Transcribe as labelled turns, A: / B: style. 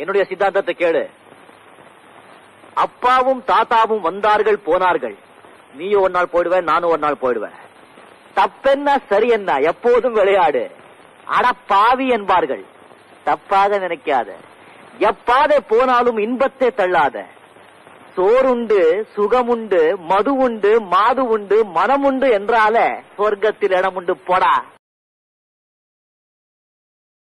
A: என்னுடைய சித்தாந்தத்தை கேளு. அப்பாவும் தாத்தாவும் வந்தார்கள் போனார்கள். நீயும் ஒரு நாள் போயிடுவேன் நானும் ஒரு நாள் போயிடுவேன். தப்பென்ன சரி என்ன? எப்போதும் விளையாடு. அட பாவி என்பார்கள். தப்பாக நினைக்காத. எப்பாதை போனாலும் இன்பத்தை தள்ளாத. சோறுண்டு சுகமுண்டு மது உண்டு மாது உண்டு மனமுண்டு என்றால சொர்க்கத்தில் இடம் உண்டு போடா.